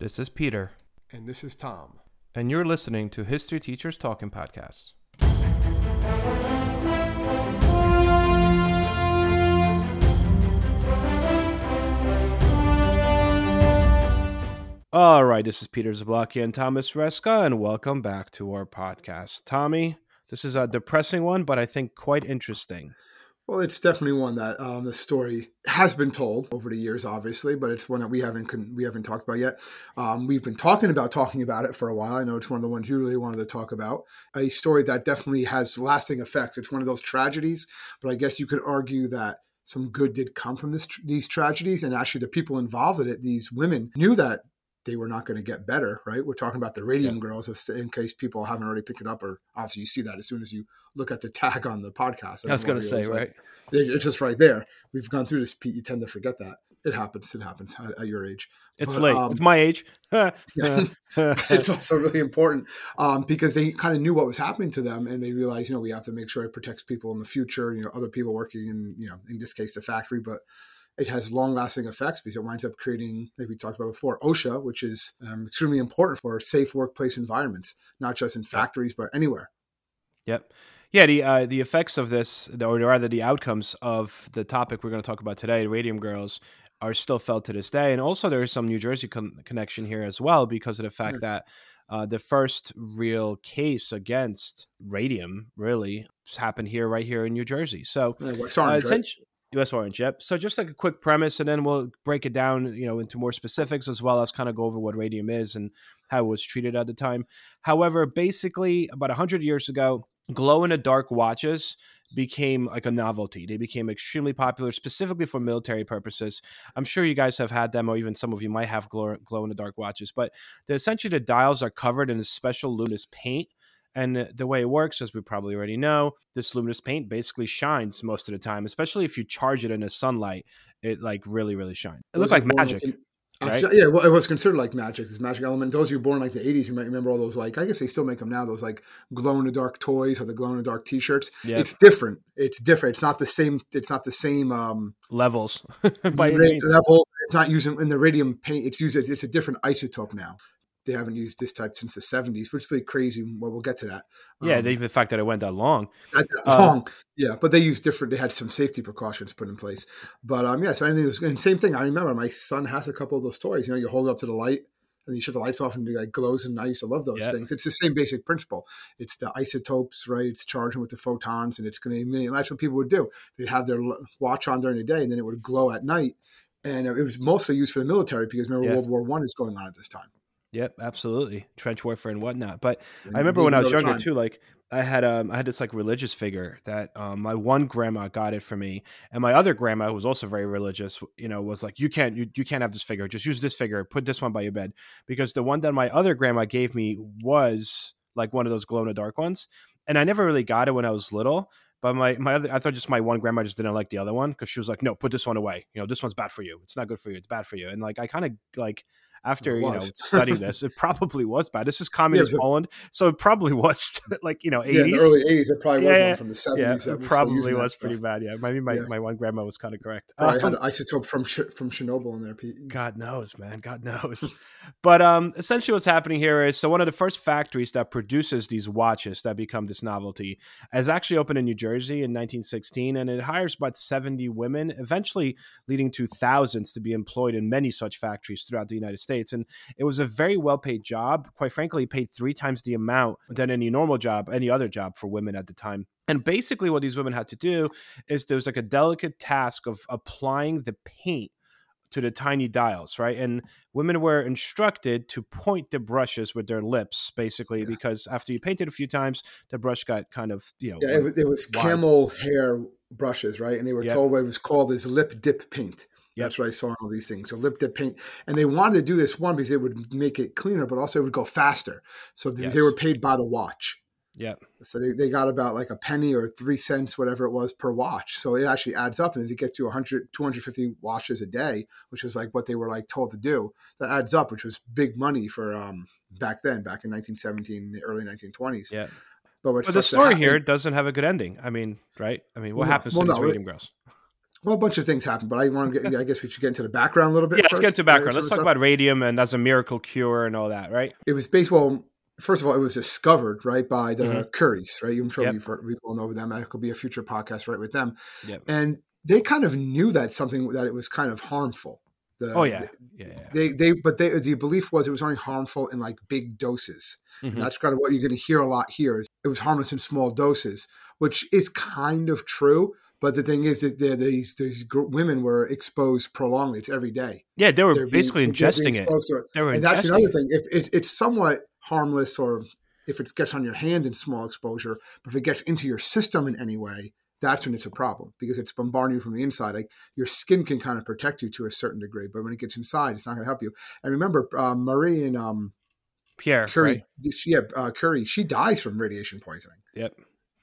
This is Peter. And this is Tom. And you're listening to History Teachers Talking Podcasts. All right, this is Peter Zablocki and Thomas Reska, and welcome back to our podcast. Tommy, this is a depressing one, but I think quite interesting. Well, it's definitely one that um, the story has been told over the years, obviously, but it's one that we haven't we haven't talked about yet. Um, we've been talking about talking about it for a while. I know it's one of the ones you really wanted to talk about. A story that definitely has lasting effects. It's one of those tragedies, but I guess you could argue that some good did come from this these tragedies, and actually the people involved in it, these women, knew that they were not going to get better, right? We're talking about the Radium yeah. Girls, in case people haven't already picked it up, or obviously you see that as soon as you look at the tag on the podcast. I was going to say, right? Like, it's just right there. We've gone through this, Pete. You tend to forget that. It happens. It happens at, at your age. It's but, late. Um, it's my age. it's also really important um, because they kind of knew what was happening to them, and they realized, you know, we have to make sure it protects people in the future. You know, other people working in, you know, in this case, the factory, but it has long lasting effects because it winds up creating, like we talked about before, OSHA, which is um, extremely important for safe workplace environments, not just in factories, but anywhere. Yep. Yeah, the uh, the effects of this, or rather the outcomes of the topic we're going to talk about today, Radium Girls, are still felt to this day. And also, there is some New Jersey con- connection here as well because of the fact yeah. that uh, the first real case against radium really happened here, right here in New Jersey. So, yeah, uh, essentially, U.S. Orange, yep. So just like a quick premise, and then we'll break it down, you know, into more specifics as well as kind of go over what radium is and how it was treated at the time. However, basically, about hundred years ago, glow-in-the-dark watches became like a novelty. They became extremely popular, specifically for military purposes. I'm sure you guys have had them, or even some of you might have glow, glow-in-the-dark watches. But essentially, the dials are covered in a special luminous paint and the way it works, as we probably already know, this luminous paint basically shines most of the time, especially if you charge it in the sunlight. It like really, really shines. It looks like magic. right? Yeah, well, it was considered like magic. This magic element. Those of you born like the '80s, you might remember all those. Like, I guess they still make them now. Those like glow in the dark toys or the glow in the dark T-shirts. Yep. It's different. It's different. It's not the same. It's not the same um, levels by level. It's not using in the radium paint. It's used. It's a different isotope now they haven't used this type since the 70s, which is like crazy. Well, we'll get to that. Yeah, um, the fact that it went that long. That uh, long, yeah. But they used different. They had some safety precautions put in place. But um, yeah. So anything was and same thing. I remember my son has a couple of those toys. You know, you hold it up to the light and you shut the lights off and it like glows. And I used to love those things. It's the same basic principle. It's the isotopes, right? It's charging with the photons, and it's going to. And that's what people would do. They'd have their watch on during the day, and then it would glow at night. And it was mostly used for the military because remember World War One is going on at this time. Yep, absolutely. Trench warfare and whatnot. But I remember when I was younger time. too, like I had um I had this like religious figure that um my one grandma got it for me, and my other grandma who was also very religious, you know, was like, you can't you, you can't have this figure. Just use this figure. Put this one by your bed because the one that my other grandma gave me was like one of those glow in the dark ones, and I never really got it when I was little. But my my other, I thought just my one grandma just didn't like the other one because she was like, no, put this one away. You know, this one's bad for you. It's not good for you. It's bad for you. And like I kind of like after you know studying this, it probably was bad. This is communist yeah, Poland, so it probably was like you know 80s. Yeah, in the early eighties, it probably was yeah, one from the seventies. Yeah, it probably was pretty bad. Yeah, maybe my, yeah. my one grandma was kind of correct. I um, had an isotope from from Chernobyl in there, Pete. God knows, man. God knows. but um, essentially, what's happening here is so one of the first factories that produces these watches that become this novelty is actually opened in New Jersey in 1916, and it hires about 70 women, eventually leading to thousands to be employed in many such factories throughout the United States. States. And it was a very well paid job. Quite frankly, paid three times the amount than any normal job, any other job for women at the time. And basically, what these women had to do is there was like a delicate task of applying the paint to the tiny dials, right? And women were instructed to point the brushes with their lips, basically, yeah. because after you painted a few times, the brush got kind of, you know, yeah, it, it was camel hair brushes, right? And they were told what it was called is lip dip paint. Yep. That's what I saw in all these things. So lip dip paint, and they wanted to do this one because it would make it cleaner, but also it would go faster. So yes. they were paid by the watch. Yeah. So they, they got about like a penny or three cents, whatever it was per watch. So it actually adds up. And if you get to 100, 250 washes a day, which was like what they were like told to do, that adds up, which was big money for um back then, back in 1917, the early 1920s. Yeah. But, but the story here doesn't have a good ending. I mean, right? I mean, what well, happens well, to no, these Radium Girls? Well, a bunch of things happened, but I want to get. I guess we should get into the background a little bit. Yeah, let's get into right, background. Let's talk the about radium and as a miracle cure and all that, right? It was based. Well, first of all, it was discovered right by the Mhm. Curies, right? I'm sure Yep. we all know them. That could be a future podcast, right, with them. Yep. And they kind of knew that something that it was kind of harmful. The, Oh yeah, yeah. yeah. They they but they the belief was it was only harmful in like big doses. Mhm. That's kind of what you're going to hear a lot here. Is it was harmless in small doses, which is kind of true. But the thing is that the- these these women were exposed prolongedly. It's every day. Yeah, they were They're basically being ingesting it. it. They were And that's another thing. If it, it's somewhat harmless, or if it gets on your hand in small exposure, but if it gets into your system in any way, that's when it's a problem because it's bombarding you from the inside. Like your skin can kind of protect you to a certain degree, but when it gets inside, it's not going to help you. And remember, uh, Marie and um, Pierre, Curie, right? she yeah, uh, Curie, she dies from radiation poisoning Yep.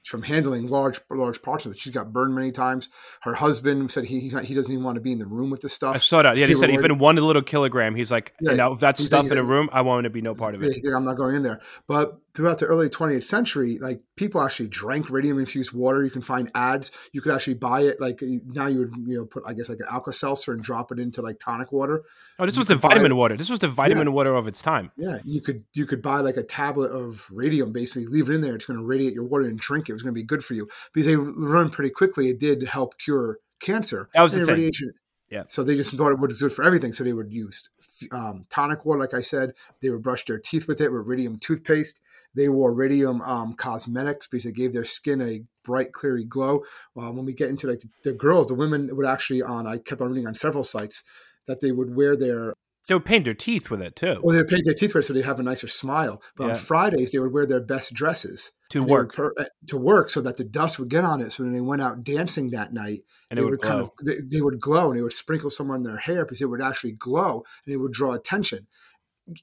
From handling large large parts of it. She's got burned many times. Her husband said he he's not, he doesn't even want to be in the room with the stuff. I saw that. Yeah, he said even one little kilogram, he's like, Yeah, you know, if that's stuff in a room, I want to be no part of Yeah, it. he's like, I'm not going in there. But throughout the early 20th century, like people actually drank radium infused water. You can find ads. You could actually buy it. Like now, you would you know put I guess like an Alka Seltzer and drop it into like tonic water. Oh, this you was the buy vitamin water. This was the vitamin water of its time. Yeah, you could you could buy like a tablet of radium, basically leave it in there. It's going to radiate your water and drink it. It was going to be good for you because they learned pretty quickly it did help cure cancer. That was the thing. radiation. Yeah. So they just thought it was good for everything. So they would use um, tonic water, like I said. They would brush their teeth with it with radium toothpaste. They wore radium um, cosmetics because it gave their skin a bright, cleary glow. Uh, when we get into like the, the girls, the women would actually on. I kept on reading on several sites that they would wear their They would paint their teeth with it too well, they paint their teeth red so they have a nicer smile. But Yeah. on Fridays, they would wear their best dresses to they work, per- uh, to work, so that the dust would get on it. So when they went out dancing that night, and they it would, would kind of they, they would glow, and they would sprinkle some on their hair because it would actually glow and it would draw attention.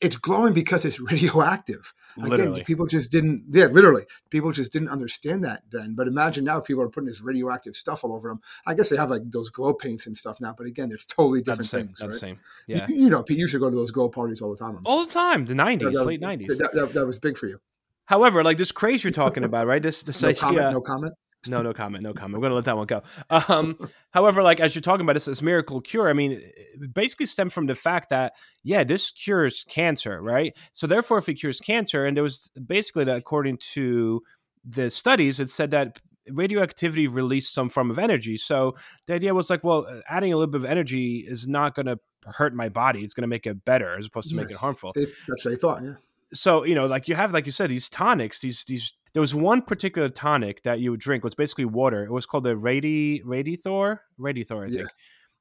It's glowing because it's radioactive. Literally, Again, people just didn't. Yeah, literally, people just didn't understand that then. But imagine now, people are putting this radioactive stuff all over them. I guess they have like those glow paints and stuff now. But again, it's totally different same. things, That's the right? same. Yeah, You, you know, Pete, you used to go to those glow parties all the time. I'm all the time. The nineties, that was- late nineties. That, that, that was big for you. However, like this craze you're talking about, right? This this No idea. comment. No comment. No, no comment, no comment. We're gonna let that one go. Um, however, like as you're talking about this, this miracle cure, I mean, it basically stemmed from the fact that yeah, this cures cancer, right? So therefore, if it cures cancer, and there was basically that according to the studies, it said that radioactivity released some form of energy. So the idea was like, well, adding a little bit of energy is not gonna hurt my body; it's gonna make it better as opposed to Yeah. make it harmful It, that's what they thought. Yeah. so you know like you have like you said these tonics these these there was one particular tonic that you would drink it was basically water it was called the radi radithor radithor i think Yeah.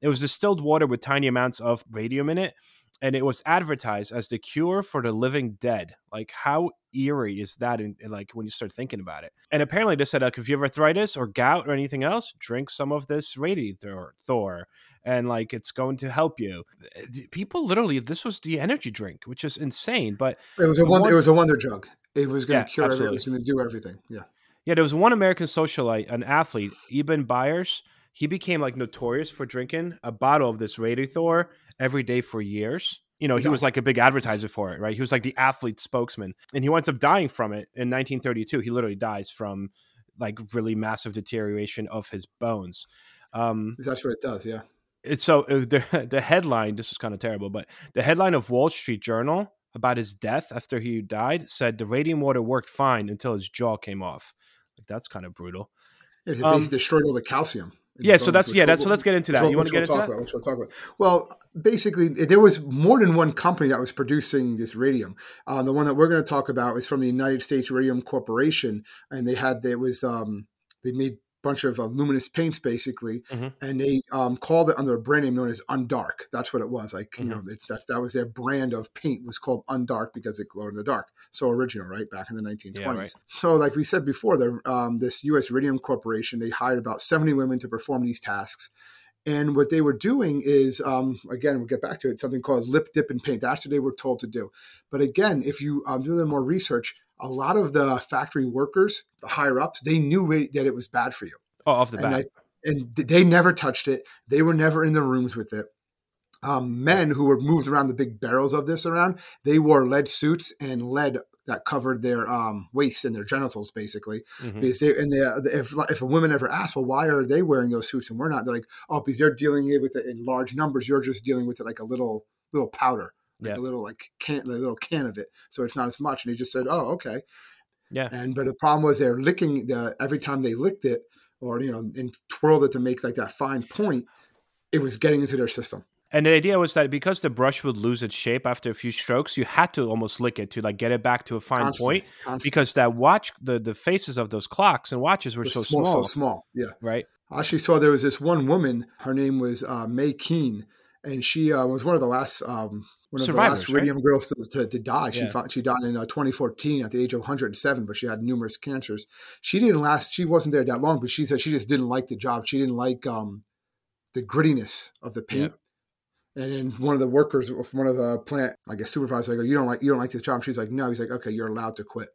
it was distilled water with tiny amounts of radium in it and it was advertised as the cure for the living dead like how eerie is that in, in, like when you start thinking about it and apparently they said like if you have arthritis or gout or anything else drink some of this radithor thor and like it's going to help you eh, people literally this was the energy drink which is insane but It was a wonder. It was a wonder drug. It was going Yeah, to cure. Everything. It absolutely. was going to do everything. Yeah. Yeah, there was one American socialite, an athlete, Eben Byers. He became like notorious for drinking a bottle of this Radithor every day for years. You know, he Yeah. was like a big advertiser for it, right? He was like the athlete spokesman. And he winds up dying from it in 1932. He literally dies from like really massive deterioration of his bones. Um, That's what it does. Yeah. it's so uh, the the headline. This is kind of terrible, but the headline of Wall Street Journal about his death after he died said the radium water worked fine until his jaw came off. Like that's kind of brutal. It Um, destroyed all the calcium. Yeah, so that's yeah. That's so let's get into that. we'll- You want to get we'll into talk that? about, which we'll talk about. Well, basically, there was more than one company that was producing this radium. Uh, the one that we're going to talk about is from the United States Radium Corporation, and they had there was um, they made bunch of uh, luminous paints basically, Mhm. and they um, called it under a brand name known as Undark. That's what it was. Like you Mhm. know, that, that that was their brand of paint was called Undark because it glowed in the dark. So original, right back in the 1920s. right. So, like we said before, the um, this U.S. Radium Corporation they hired about 70 women to perform these tasks. And what they were doing is, um, again, we'll get back to it, something called lip dip and paint. That's what they were told to do. But again, if you um, do a little more research, a lot of the factory workers, the higher ups, they knew that it was bad for you. Oh, off the And, bat. I, and they never touched it. They were never in the rooms with it. Um, men who were moved around the big barrels of this around, they wore lead suits and lead that covered their um, waist and their genitals, basically. Mhm. Because they and they, if if a woman ever asks, well, why are they wearing those suits and we're not? They're like, oh, because they're dealing with it in large numbers. You're just dealing with it like a little little powder, like Yeah. a little like can, a little can of it. So it's not as much. And he just said, oh, okay. Yeah. And but the problem was they're licking the every time they licked it or you know and twirled it to make like that fine point, it was getting into their system. And the idea was that because the brush would lose its shape after a few strokes, you had to almost lick it to like get it back to a fine Constantly, point. constantly. Because that watch, the the faces of those clocks and watches were so small, small, so small. Yeah. right? I actually saw there was this one woman. Her name was uh, Mae Keane, and she uh, was one of the last um, one of the last Radium girls to, to, to die. She Yeah. she died in uh, 2014 at the age of 107, but she had numerous cancers. She didn't last. She wasn't there that long, but she said she just didn't like the job. She didn't like um, the grittiness of the paint. And then one of the workers, one of the plant, I guess supervisor, I go, you don't like you don't like this job. she's like, no. He's like, okay, you're allowed to quit.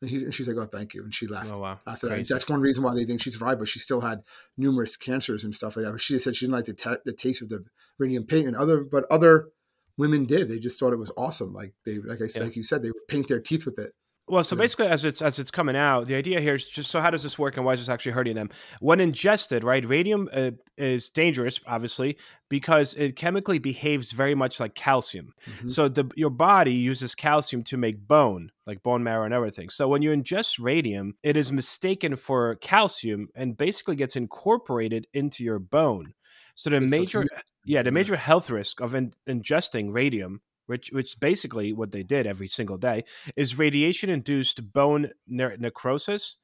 And, he, and she's like, oh, thank you. And she left Oh wow, after that. That's one reason why they think she survived, but she still had numerous cancers and stuff like that. But she just said she didn't like the, ta- the taste of the radium paint, and other but other women did. They just thought it was awesome. Like they, like I said, Yeah. like you said, they would paint their teeth with it. Well, so basically, as it's as it's coming out, the idea here is just so how does this work and why is this actually hurting them? When ingested, right, radium uh, is dangerous, obviously, because it chemically behaves very much like calcium. Mhm. So the your body uses calcium to make bone, like bone marrow and everything. So when you ingest radium, it is mistaken for calcium and basically gets incorporated into your bone. So the It's major, yeah, the major health risk of in, ingesting radium, which which basically what they did every single day, is radiation-induced bone ne- necrosis.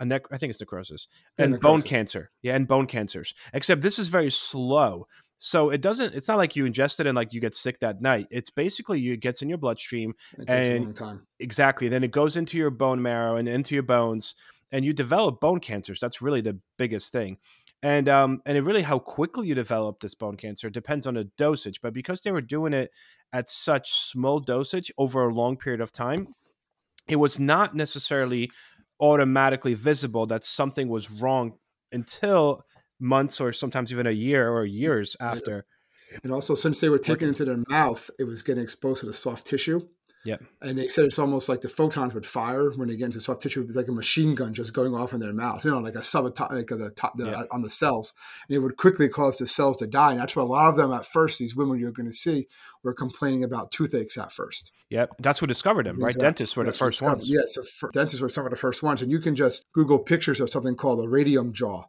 A nec- I think it's necrosis Yeah, and bone cancer. Yeah, and bone cancers. Except this is very slow. So it doesn't. It's not like you ingest it and like you get sick that night. It's basically you it gets in your bloodstream It takes a and- long time. exactly. Then it goes into your bone marrow and into your bones, and you develop bone cancers. That's really the biggest thing. And um and it really how quickly you develop this bone cancer depends on the dosage. But because they were doing it at such small dosage over a long period of time, it was not necessarily automatically visible that something was wrong until months or sometimes even a year or years after. And also, since they were it into their mouth, it was getting exposed to the soft tissue. Yep. And they said it's almost like the photons would fire when they get into soft tissue. It's like a machine gun just going off in their mouth, you know, like a subatomic, like the top the, Yeah. on the cells. And it would quickly cause the cells to die. And that's why a lot of them at first, these women you're going to see, were complaining about toothaches at first. Yep. That's what discovered them, right? Dentists were the That's what first ones. Yeah, so dentists were some of the first ones. And you can just Google pictures of something called a radium jaw,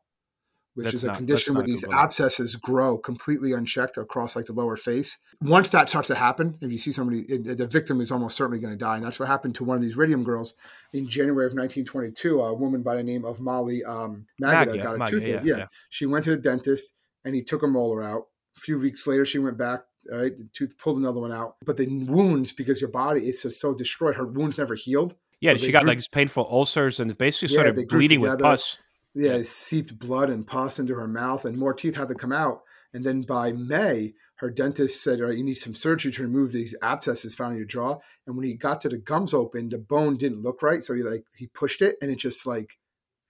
which Let's is a not- condition where these abscesses grow completely unchecked across like the lower face. Once that starts to happen, if you see somebody, it, the victim is almost certainly going to die. And that's what happened to one of these radium girls in January of 1922. A woman by the name of Molly um, Magada Magda, got a Magda, toothache. yeah, Yeah, yeah. She went to the dentist and he took a molar out. A few weeks later, she went back. Right, the tooth pulled another one out, but the wounds because your body it's just so destroyed. Her wounds never healed. Yeah, So she got grew like these painful ulcers and basically Yeah, started bleeding with pus. Yeah, Yeah. it seeped blood and pus into her mouth, and more teeth had to come out. And then by May, her dentist said, "All right, you need some surgery to remove these abscesses found in your jaw." And when he got to the gums open, the bone didn't look right, so he like he pushed it, and it just like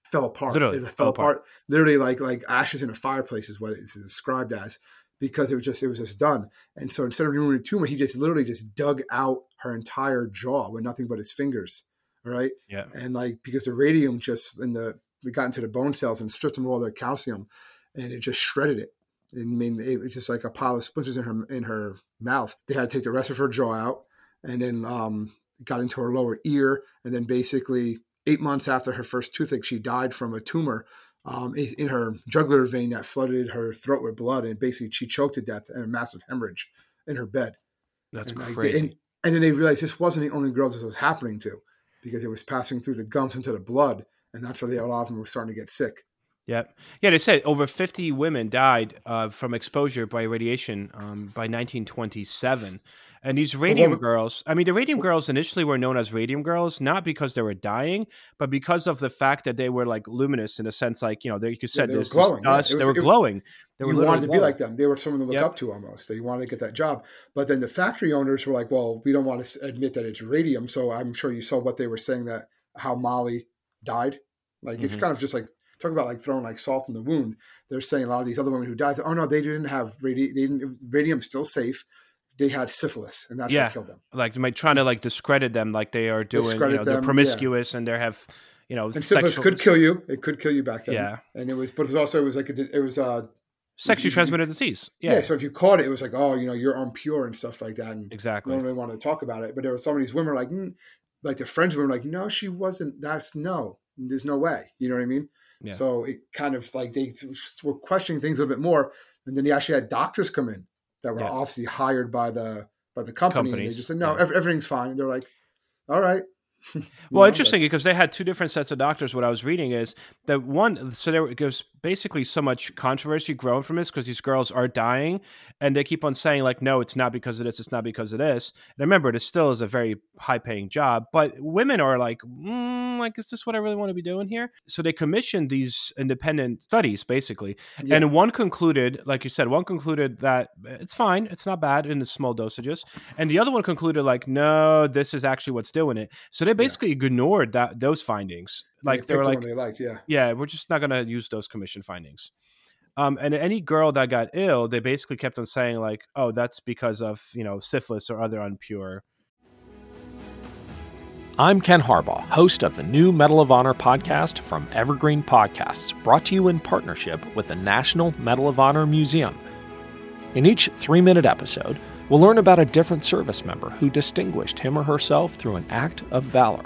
fell apart. Literally it fell apart. Literally, like like ashes in a fireplace is what it's described as, because it was just it was just done. And so instead of removing the tumor, he just literally just dug out her entire jaw with nothing but his fingers. All right Yeah. and like because the radium just in the we got into the bone cells and stripped them of all their calcium and it just shredded it it made it was just like a pile of splinters in her in her mouth they had to take the rest of her jaw out and then um it got into her lower ear and then basically eight months after her first toothache she died from a tumor um, in her jugular vein that flooded her throat with blood and basically she choked to death and a massive hemorrhage in her bed That's and, like, crazy. and, and then they realized this wasn't the only girl this was happening to because it was passing through the gums into the blood. And that's why a lot of them were starting to get sick. Yeah, yeah. They said over fifty women died uh, from exposure by radiation um, by 1927, and these radium girls. I mean, the radium girls initially were known as radium girls not because they were dying, but because of the fact that they were like luminous in a sense, like you know, they, you said they were glowing, yeah. dust. It they were it- glowing. They were you wanted to be glowing. like them. They were someone to look Yep. up to almost. They wanted to get that job. But then the factory owners were like, well, we don't want to admit that it's radium. So I'm sure you saw what they were saying that how Molly died. Like it's Mhm. kind of just like talk about like throwing like salt in the wound. They're saying a lot of these other women who died, oh no, they didn't have radi- they didn't, radium's still safe. they had syphilis, and that's Yeah. what killed them. like trying to like discredit them, like they are doing, you know, they're them, yeah. promiscuous and they have, you know, And syphilis sexual- could kill you. It could kill you back then. Yeah, And it was, but it was also it was like a, it was uh sexually you- transmitted disease. yeah. Yeah, So if you caught it, it was like oh you know you're impure and stuff like that. And exactly. I don't really want to talk about it. But there were some of these women like mm, like their friends were like no she wasn't. That's no. There's no way. You know what I mean? Yeah. So it kind of like they were questioning things a little bit more, and then you actually had doctors come in that were Yeah. obviously hired by the by the company, and they just said no, yeah. ev- everything's fine. And they're like, all right. Well, know, interesting because they had two different sets of doctors. What I was reading is that one, so there was basically so much controversy growing from this because these girls are dying, and they keep on saying like, no, it's not because of this, it's not because of this. And remember, this still is a very high-paying job, but women are like, mm, like, is this what I really want to be doing here? So they commissioned these independent studies, basically, Yeah. and one concluded, like you said, one concluded that it's fine, it's not bad in the small dosages, and the other one concluded like, no, this is actually what's doing it. So they basically ignored that those findings. Like they picked were like, one they liked, yeah. yeah, we're just not going to use those commission findings. Um, and any girl that got ill, they basically kept on saying like, oh, that's because of you know syphilis or other unpure. I'm Ken Harbaugh, host of the new Medal of Honor podcast from Evergreen Podcasts, brought to you in partnership with the National Medal of Honor Museum. In each three minute episode, we'll learn about a different service member who distinguished him or herself through an act of valor.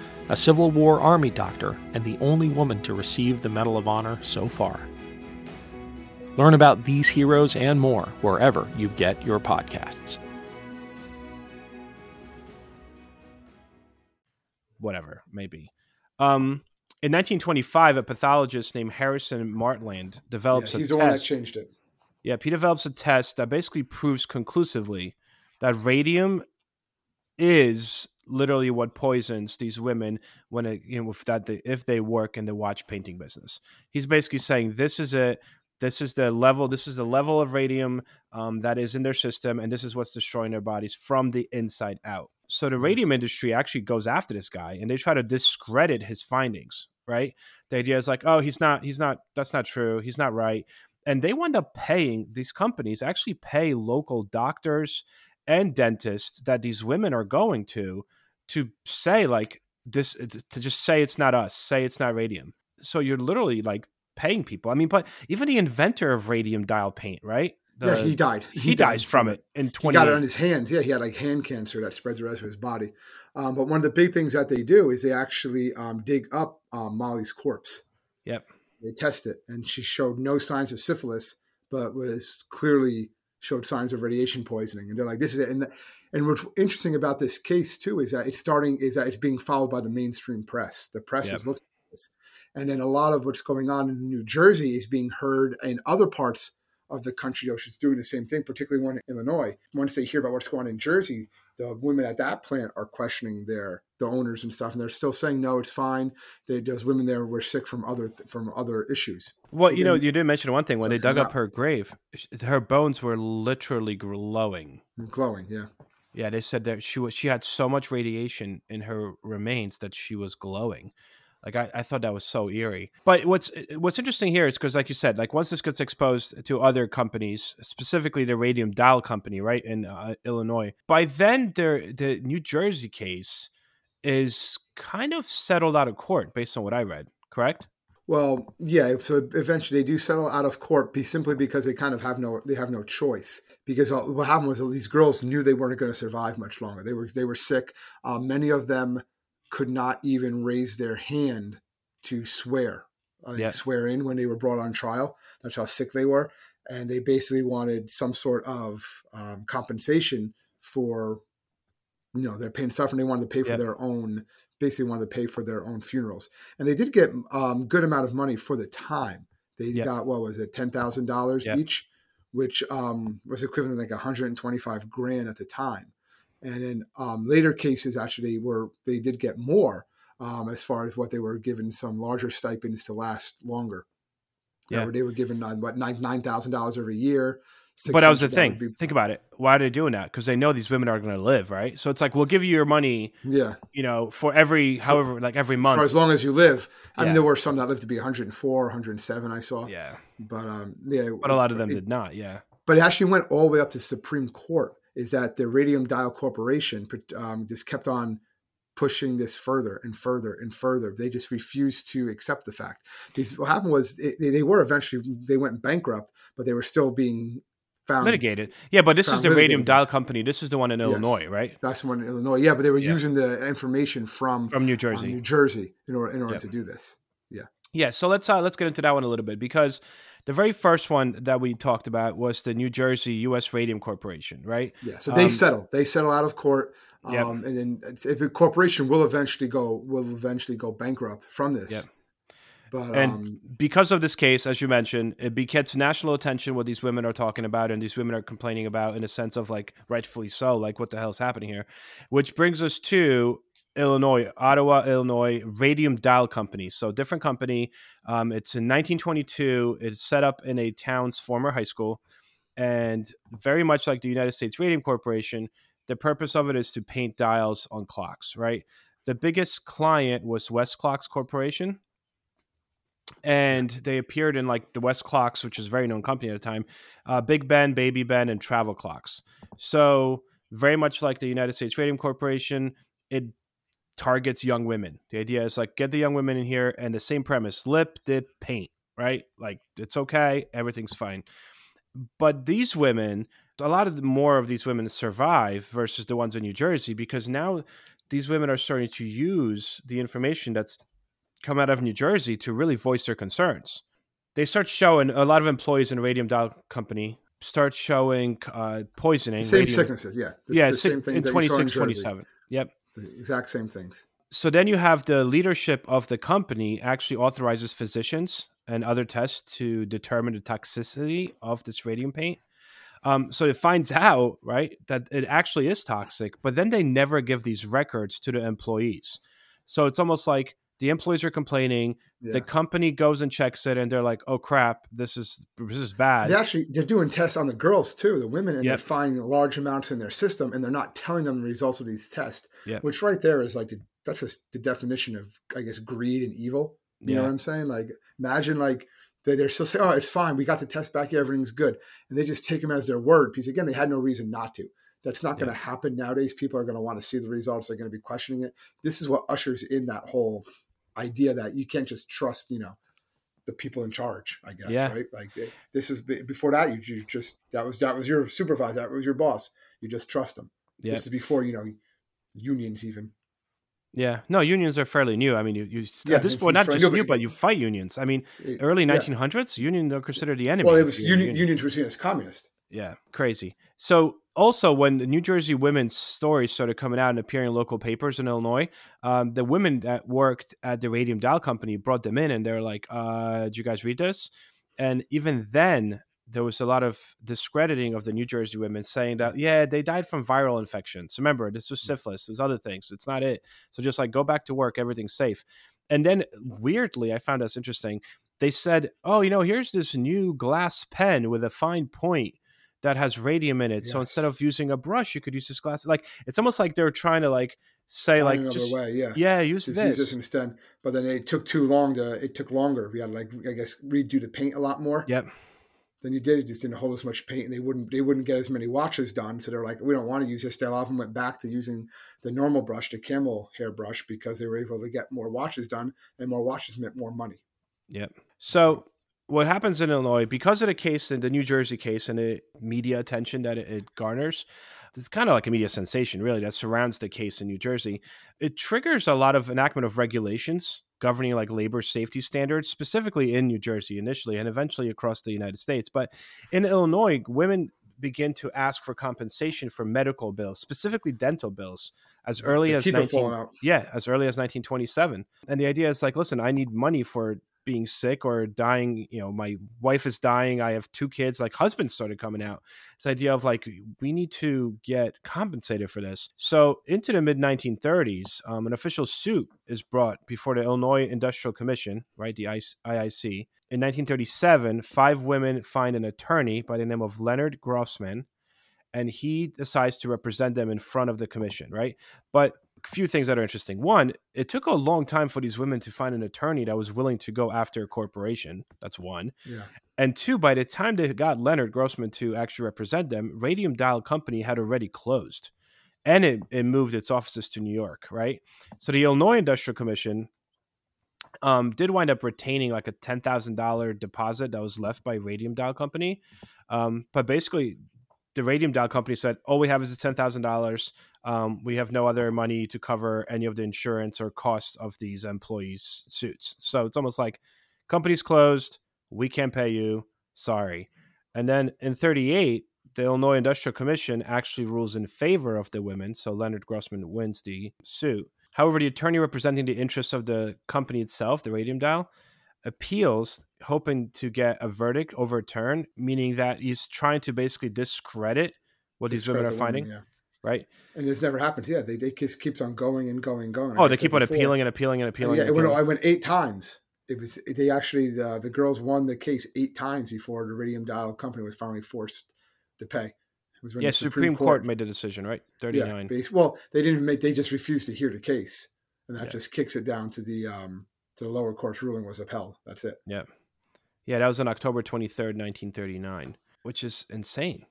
a Civil War Army doctor and the only woman to receive the Medal of Honor so far. Learn about these heroes and more wherever you get your podcasts. whatever, maybe. Um, in 1925, a pathologist named Harrison Martland develops yeah develops he's a the one that changed it. Yep, he develops a test that basically proves conclusively that radium is literally what poisons these women when it, you know if that they, if they work in the watch painting business. He's basically saying this is it. This is the level. This is the level of radium um, that is in their system, and this is what's destroying their bodies from the inside out. So the radium industry actually goes after this guy, and they try to discredit his findings. Right? The idea is like, oh, he's not. He's not. That's not true. He's not right and they wind up paying these companies actually pay local doctors and dentists that these women are going to to say like this to just say it's not us say it's not radium so you're literally like paying people i mean but even the inventor of radium dial paint right yeah, he died. he, dies from it in 20. He 20 got it on his hands. Yeah, he had like hand cancer that spreads the rest of his body. Um, but one of the big things that they do is they actually um, dig up um, Molly's corpse. Yep. They test it, and she showed no signs of syphilis, but was clearly showed signs of radiation poisoning. And they're like, "This is it." And the, and what's interesting about this case too is that it's starting is that it's being followed by the mainstream press. The press Yep. is looking at this, and then a lot of what's going on in New Jersey is being heard in other parts of the country, which is doing the same thing, particularly one in Illinois. Once they hear about what's going on in Jersey, the women at that plant are questioning their the owners and stuff, and they're still saying no, it's fine. They, those women there were sick from other from other issues. well you know you did mention one thing when they dug up out. her grave her bones were literally glowing Glowing, yeah. Yeah, they said that she was she had so much radiation in her remains that she was glowing. Like I, I thought that was so eerie. But what's what's interesting here is because, like you said, like once this gets exposed to other companies, specifically the Radium Dial Company, right in uh, Illinois, by then the the New Jersey case is kind of settled out of court based on what I read. Correct? Well, yeah. So eventually, they do settle out of court, be simply because they kind of have no they have no choice. Because all- what happened was these girls knew they weren't going to survive much longer. They were they were sick. Uh, many of them could not even raise their hand to swear, uh, Yeah. swear in when they were brought on trial. That's how sick they were, and they basically wanted some sort of um, compensation for, you know, their pain and suffering. They wanted to pay for Yeah. their own basically wanted to pay for their own funerals, and they did get um, good amount of money for the time. They Yeah. got what was it, ten thousand dollars each, which um, was equivalent to like one hundred and twenty five grand at the time. And in um, later cases, actually, were they did get more um, as far as what they were given some larger stipends to last longer. Yeah. Yeah, they were given uh, what nine nine thousand dollars every year. But that was the thing. be- Think about it. Why are they doing that? Because they know these women are going to live, right? So it's like we'll give you your money, yeah, you know, for every however, like every month. for as long as you live. I Yeah. mean, there were some that lived to be 104, 107. I saw, yeah, but um, yeah, but a lot of them it- did not. Yeah, but it actually went all the way up to Supreme Court. Is that the Radium Dial Corporation um, just kept on pushing this further and further and further. They just refused to accept the fact. Because what happened was it, they, were eventually they went bankrupt, but they were still being found. litigated. Yeah, but this is the Radium Dial company. This is the one in Illinois, right? That's the one in Illinois. Yeah, but they were Yeah. using the information from, From New um, Jersey. New Jersey in order in order Yep. to do this. Yeah. Yeah, so let's uh, let's get into that one a little bit because the very first one that we talked about was the New Jersey U.S. Radium Corporation, right? Yeah, so they Um, settle. They settle out of court, um, Yep. and then if the corporation will eventually go will eventually go bankrupt from this. Yep. But And um, because of this case, as you mentioned, it gets national attention what these women are talking about and these women are complaining about in a sense of like rightfully so, like what the hell's happening here? Which brings us to Illinois, Ottawa, Illinois, Radium Dial Company. So different company. Um, it's in 1922. It's set up in a town's former high school, and very much like the United States Radium Corporation, the purpose of it is to paint dials on clocks. Right. The biggest client was Westclox Corporation and they appeared in like the Westclox, which is a very known company at the time, uh, Big Ben, Baby Ben, and Travel Clocks. So very much like the United States Radium Corporation, it targets young women. The idea is like get the young women in here, and the same premise: lip, dip, paint. Right? Like it's okay, everything's fine. But these women, a lot of the, more of these women survive versus the ones in New Jersey because now these women are starting to use the information that's come out of New Jersey to really voice their concerns. They start showing a lot of employees in a radium dial company start showing uh, poisoning. same radium- sicknesses, yeah. The, yeah, the same things in that you saw in 26, 27. Yep. The exact same things. So then you have the leadership of the company actually authorizes physicians and other tests to determine the toxicity of this radium paint. Um, so it finds out, right, that it actually is toxic, but then they never give these records to the employees. So it's almost like the employees are complaining, Yeah. the company goes and checks it, and they're like, "Oh crap, this is this is bad." They actually they're doing tests on the girls too, the women, and Yep. they're finding large amounts in their system, and they're not telling them the results of these tests. Yep. Which right there is like the, that's just the definition of I guess greed and evil. You know what I'm saying? Like imagine like they, they're still saying, "Oh, it's fine. We got the test back. Everything's good," and they just take them as their word because again, they had no reason not to. That's not going to happen nowadays. People are going to want to see the results. They're going to be questioning it. This is what ushers in that whole idea that you can't just trust, you know, the people in charge. I guess, Yeah. right? Like eh, this is before that. You, you just that was that was your supervisor. That was your boss. You just trust them. Yeah. This is before you know unions even. Yeah, no, unions are fairly new. I mean, you, you Yeah, at this point not just new, but- you fight unions. I mean, It- early yeah. 1900s, unions are considered the enemy. Well, it was union. unions were seen as communist. Yeah, crazy. So also when the New Jersey women's stories started coming out and appearing in local papers in Illinois, um, the women that worked at the Radium Dial Company brought them in and they're like, uh, "Did you guys read this?" And even then, there was a lot of discrediting of the New Jersey women, saying that yeah, they died from viral infections. Remember, this was syphilis. There's other things. It's not it. So just like go back to work, everything's safe. And then weirdly, I found this interesting. They said, "Oh, you know, here's this new glass pen with a fine point." That has radium in it. So instead of using a brush, you could use this glass. Like it's almost like they're trying to like say like just way, yeah. yeah, use Just this. use this instead. But then it took too long to. It took longer. We had to like I guess redo the paint a lot more. Yep. Then you did. It just didn't hold as much paint, and they wouldn't. They wouldn't get as many watches done. So they're like, we don't want to use this. They a lot of them went back to using the normal brush, the camel hair brush, because they were able to get more watches done, and more watches meant more money. Yep. So what happens in Illinois because of the case, in the New Jersey case, and the media attention that it, it garners, it's kind of like a media sensation, really, that surrounds the case in New Jersey. It triggers a lot of enactment of regulations governing like labor safety standards, specifically in New Jersey initially, and eventually across the United States. But in Illinois, women begin to ask for compensation for medical bills, specifically dental bills, as early as 19, out. yeah, as early as 1927. And the idea is like, listen, I need money for being sick or dying you know my wife is dying i have two kids like husbands started coming out. This idea of like we need to get compensated for this. So into the mid 1930s um, an official suit is brought before the illinois industrial commission right the iic in 1937 five women find an attorney by the name of leonard grossman and he decides to represent them in front of the commission right? But few things that are interesting. One, it took a long time for these women to find an attorney that was willing to go after a corporation. That's one. Yeah. And two, by the time they got Leonard Grossman to actually represent them, Radium Dial Company had already closed and it, it moved its offices to New York, right? So the Illinois Industrial Commission um, did wind up retaining like a $10,000 deposit that was left by Radium Dial Company. Um, but basically, the Radium Dial Company said, all we have is $10,000 um, we have no other money to cover any of the insurance or costs of these employees' suits. So it's almost like company's closed, we can't pay you, sorry. And then in 38, the Illinois Industrial Commission actually rules in favor of the women, so Leonard Grossman wins the suit. However, the attorney representing the interests of the company itself, the Radium Dial, appeals, hoping to get a verdict overturned, meaning that he's trying to basically discredit what these women are finding. Women, yeah right? And this never happens. Yeah, they, they just keeps on going and going and going. oh, they keep on before. appealing and appealing and appealing. And yeah, and went, I went eight times. It was they actually the the girls won the case eight times before the Radium Dial company was finally forced to pay. Was yeah, Supreme, Supreme Court, Court, made the decision, right? Thirty nine. Yeah, well, they didn't make. They just refused to hear the case, and that yeah. just kicks it down to the um the lower court's ruling was upheld. That's it. Yeah, yeah, that was on October twenty third, nineteen thirty nine, which is insane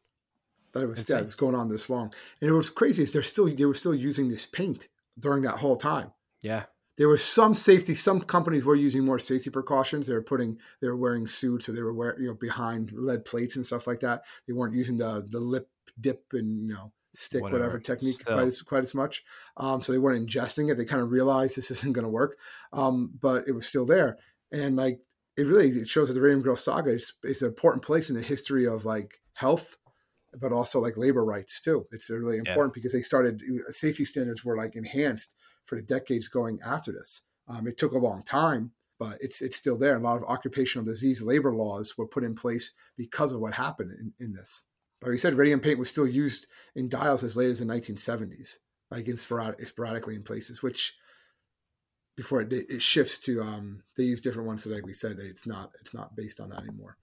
that it was yeah, it was going on this long. And it was crazy is they're still they were still using this paint during that whole time. Yeah. There was some safety. Some companies were using more safety precautions. They were putting, they were wearing suits, or they were wearing, you know, behind lead plates and stuff like that. They weren't using the the lip dip and you know stick whatever, whatever technique Still. quite as quite as much. Um, so they weren't ingesting it. They kind of realized this isn't going to work, um, but it was still there. And like it really it shows that the Radium Girl saga is it's an important place in the history of like health but also like labor rights too. It's really important yeah. because they started safety standards were like enhanced for the decades going after this. Um, it took a long time, but it's it's still there. A lot of occupational disease labor laws were put in place because of what happened in, in this. Like we said, radium paint was still used in dials as late as the 1970s, like in sporadic, sporadically in places, which before it, it shifts to um, they use different ones. So like we said, it's not it's not based on that anymore.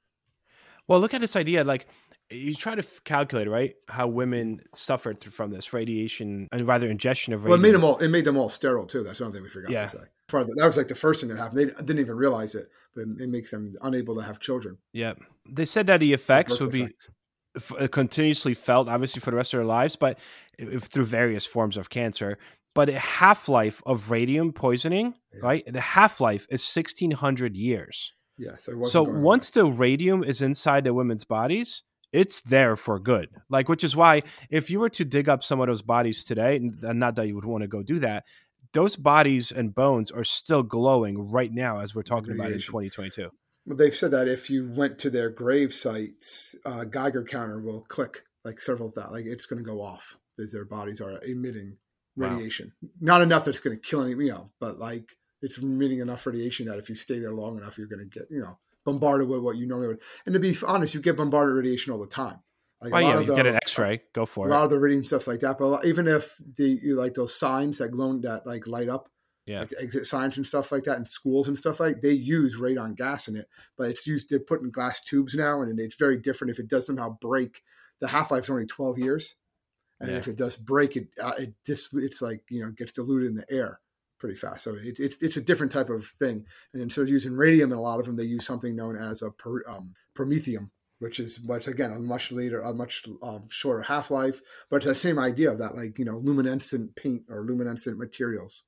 Well, look at this idea. Like you try to f- calculate right how women suffered from this radiation and rather ingestion of radiation. Well, it made them all. It made them all sterile too. That's another thing we forgot yeah. to say. Part that was like the first thing that happened. They didn't even realize it, but it, it makes them unable to have children. Yeah, they said that the effects would effects. be f- uh, continuously felt, obviously for the rest of their lives, but if, through various forms of cancer. But a half life of radium poisoning, yeah. right? The half life is sixteen hundred years. Yeah, so, so once away. the radium is inside the women's bodies, it's there for good. Like, which is why if you were to dig up some of those bodies today, and not that you would want to go do that, those bodies and bones are still glowing right now as we're talking about in 2022. Well, they've said that if you went to their grave sites, uh, Geiger counter will click like several of that like it's going to go off because their bodies are emitting radiation. Wow. Not enough that's going to kill any, you know, but like it's emitting enough radiation that if you stay there long enough, you're going to get, you know, bombarded with what you normally would. And to be honest, you get bombarded radiation all the time. Like oh yeah, you the, get an X-ray, go for a it. A lot of the radiation stuff like that, but even if the you like those signs that glow that like light up, yeah, like exit signs and stuff like that in schools and stuff like they use radon gas in it, but it's used they're putting glass tubes now, and it's very different. If it does somehow break, the half life is only twelve years, and yeah. if it does break, it uh, it dis, it's like you know gets diluted in the air pretty fast. So it, it's it's a different type of thing. And instead of using radium in a lot of them, they use something known as a per, um, promethium, which is much again a much later, a much um, shorter half life, but it's the same idea of that like you know luminescent paint or luminescent materials,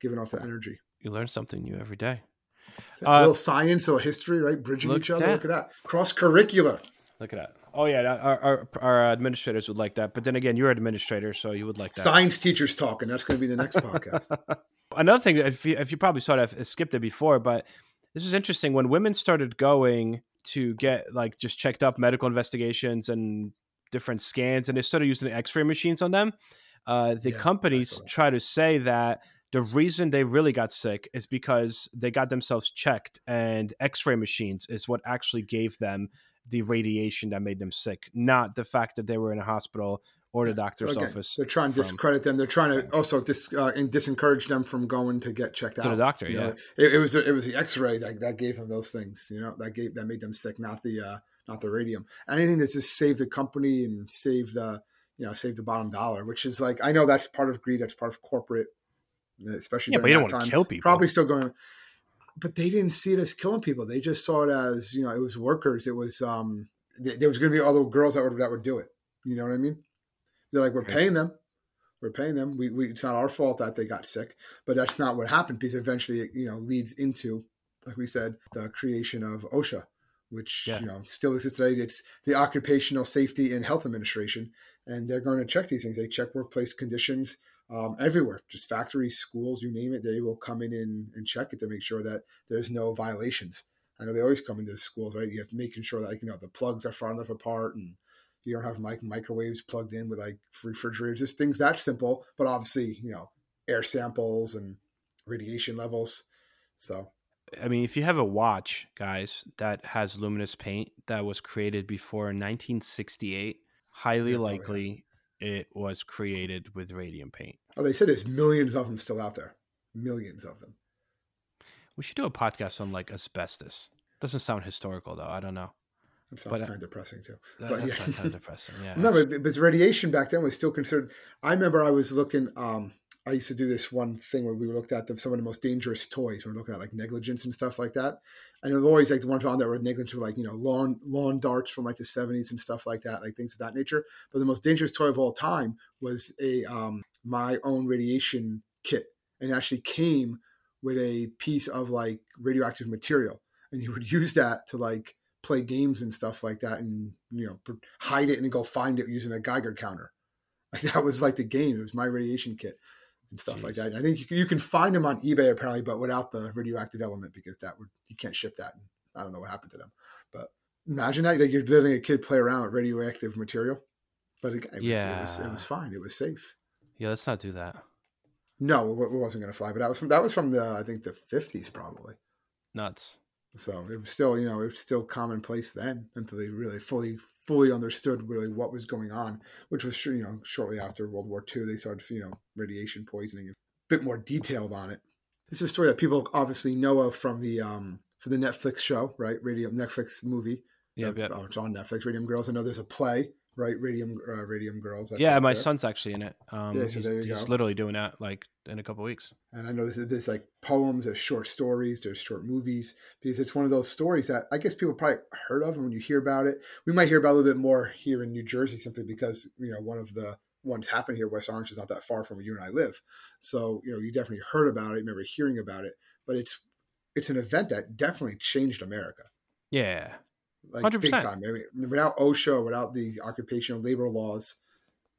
giving off the energy. You learn something new every day. Uh, a little science or history, right? Bridging each other. That. Look at that cross curricular. Look at that. Oh yeah, our, our, our administrators would like that. But then again, you're an administrator, so you would like that. Science teachers talking. That's going to be the next podcast. Another thing, if you, if you probably saw it, I've skipped it before, but this is interesting. When women started going to get like just checked up medical investigations and different scans, and they started using X-ray machines on them, uh, the yeah, companies try to say that the reason they really got sick is because they got themselves checked, and X-ray machines is what actually gave them the radiation that made them sick, not the fact that they were in a hospital or the doctor's So again, office. They're trying to discredit them. They're trying to also dis, uh, and disencourage them from going to get checked out. To the doctor, You know, yeah. it, it was it was the X-ray that, that gave them those things. You know, that gave that made them sick, not the uh, not the radium. Anything that just saved the company and save the you know save the bottom dollar, which is like I know that's part of greed. That's part of corporate, especially Yeah, but you don't wanna time. kill people. Probably still going. But they didn't see it as killing people. They just saw it as you know it was workers. It was um th- there was going to be other girls that would that would do it. You know what I mean? They're like, we're paying them. We're paying them. We, we it's not our fault that they got sick, but that's not what happened because eventually it you know leads into, like we said, the creation of OSHA, which Yeah. you know still exists today. It's the Occupational Safety and Health Administration, and they're going to check these things. They check workplace conditions um, everywhere, just factories, schools, you name it. They will come in and, and check it to make sure that there's no violations. I know they always come into the schools, right? You have making sure that like, you know the plugs are far enough apart and you don't have mic- microwaves plugged in with like refrigerators, just things that simple. But obviously, you know, air samples and radiation levels. So I mean, if you have a watch, guys, that has luminous paint that was created before 1968, highly Yeah, probably likely it was created with radium paint. oh, they said there's millions of them still out there, millions of them. We should do a podcast on like asbestos. Doesn't sound historical though. I don't know. That sounds But, uh, kind of depressing too. That, But, that's yeah. kind of depressing. Yeah. No, but, but radiation back then was still considered. I remember I was looking. Um, I used to do this one thing where we looked at the, some of the most dangerous toys. We were looking at like negligence and stuff like that. And it was always like the ones on there were negligence were like you know lawn lawn darts from like the seventies and stuff like that, like things of that nature. But the most dangerous toy of all time was a um, my own radiation kit, and it actually came with a piece of like radioactive material, and you would use that to like play games and stuff like that, and you know hide it and go find it using a Geiger counter. Like that was like the game. It was my radiation kit and stuff like that. And I think you can, you can find them on eBay apparently, but without the radioactive element because that would you can't ship that. I don't know what happened to them, but imagine that like you're letting a kid play around with radioactive material. But it, it, was, it was it was fine. It was safe. Yeah, let's not do that. No, it it wasn't going to fly. But that was from that was from the I think the fifties probably. Nuts. So it was still, you know, it was still commonplace then until they really fully, fully understood really what was going on, which was, you know, shortly after World War II, they started, you know, radiation poisoning, a bit more detailed on it. This is a story that people obviously know of from the, um, from the Netflix show, right? Radio Netflix movie. Yeah, oh, it's on Netflix. Radium Girls. I know there's a play, right? Radium, uh, Radium Girls. that's Yeah, my son's actually in it. Um, Yeah, so he's, there you he's literally doing that like in a couple weeks. And I know there's, there's like poems, there's short stories, there's short movies, because it's one of those stories that I guess people probably heard of. And when you hear about it, we might hear about a little bit more here in New Jersey simply because, you know, one of the ones happened here, West Orange is not that far from where you and I live. So, you know, you definitely heard about it, remember hearing about it, but it's, it's an event that definitely changed America. Yeah. Like big 100%. time. I mean, without OSHA, without the occupational labor laws,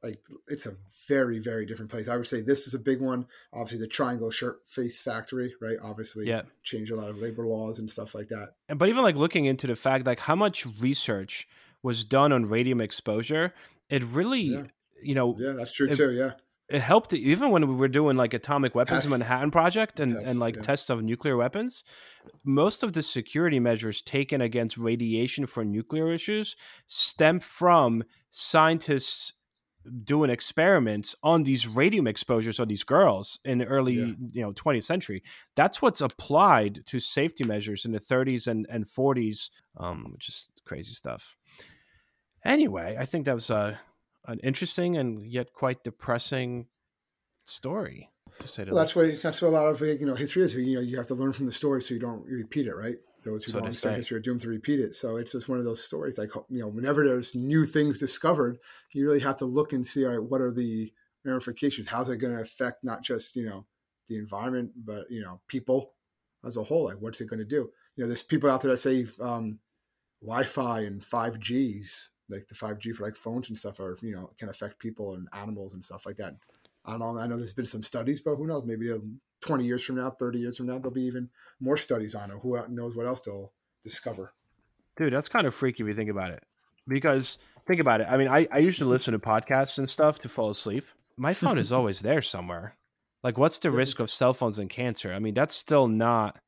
like it's a very, very different place. I would say this is a big one. Obviously, the Triangle Shirtwaist Factory, right? Obviously, Yeah. changed a lot of labor laws and stuff like that. And- But even like looking into the fact like how much research was done on radium exposure, it really, Yeah. you know, Yeah, that's true If- too. Yeah, it helped even when we were doing like atomic weapons in Tests. Manhattan Project and, Tests, and like yeah. tests of nuclear weapons. Most of the security measures taken against radiation for nuclear issues stem from scientists doing experiments on these radium exposures on these girls in the early Yeah. you know 20th century that's what's applied to safety measures in the 30s and, and 40s um which is crazy stuff anyway i think that was uh, an interesting and yet quite depressing story to say the well, that's what that's what a lot of you know history is. You know, you have to learn from the story so you don't repeat it, right? Those who So don't understand history are doomed to repeat it. So it's just one of those stories. Like you know, whenever there's new things discovered, you really have to look and see, all right, what are the ramifications? How's it going to affect not just you know the environment, but you know people as a whole? Like, what's it going to do? You know, there's people out there that say um, Wi-Fi and 5Gs, like the 5G for like phones and stuff, are you know can affect people and animals and stuff like that. I don't know. I know there's been some studies, but who knows? Maybe uh, 20 years from now, 30 years from now, there'll be even more studies on it. Who knows what else they'll discover? Dude, that's kind of freaky if you think about it. Because think about it. I mean, I, I usually listen to podcasts and stuff to fall asleep. My phone is always there somewhere. Like, what's the risk of cell phones and cancer? I mean, that's still not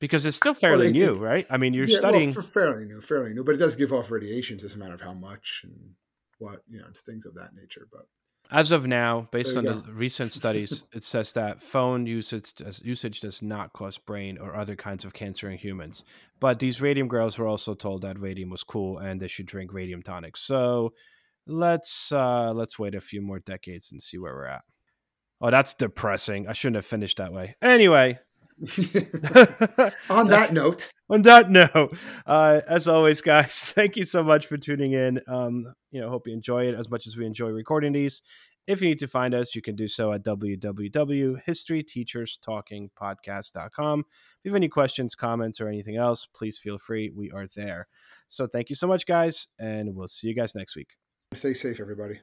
because it's still fairly it- new, it- right? I mean, you're yeah, studying. well, for fairly new, fairly new, but it does give off radiation. Just a matter of how much and what you know, it's things of that nature. But As of now, based on you the recent studies, it says that phone usage does, usage does not cause brain or other kinds of cancer in humans. But these radium girls were also told that radium was cool and they should drink radium tonics. So let's uh, let's wait a few more decades and see where we're at. Oh, that's depressing. I shouldn't have finished that way. Anyway, on that note, on that note, uh, as always, guys, thank you so much for tuning in. Um, you know, hope you enjoy it as much as we enjoy recording these. If you need to find us, you can do so at www.historyteacherstalkingpodcast.com. If you have any questions, comments, or anything else, please feel free. We are there. So thank you so much, guys, and we'll see you guys next week. stay safe, everybody.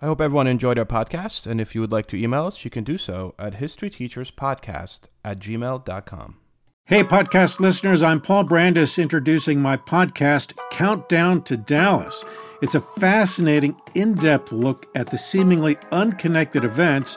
I hope everyone enjoyed our podcast, and if you would like to email us, you can do so at historyteacherspodcast at gmail.com. Hey, podcast listeners, I'm Paul Brandus introducing my podcast, Countdown to Dallas. It's a fascinating, in depth look at the seemingly unconnected events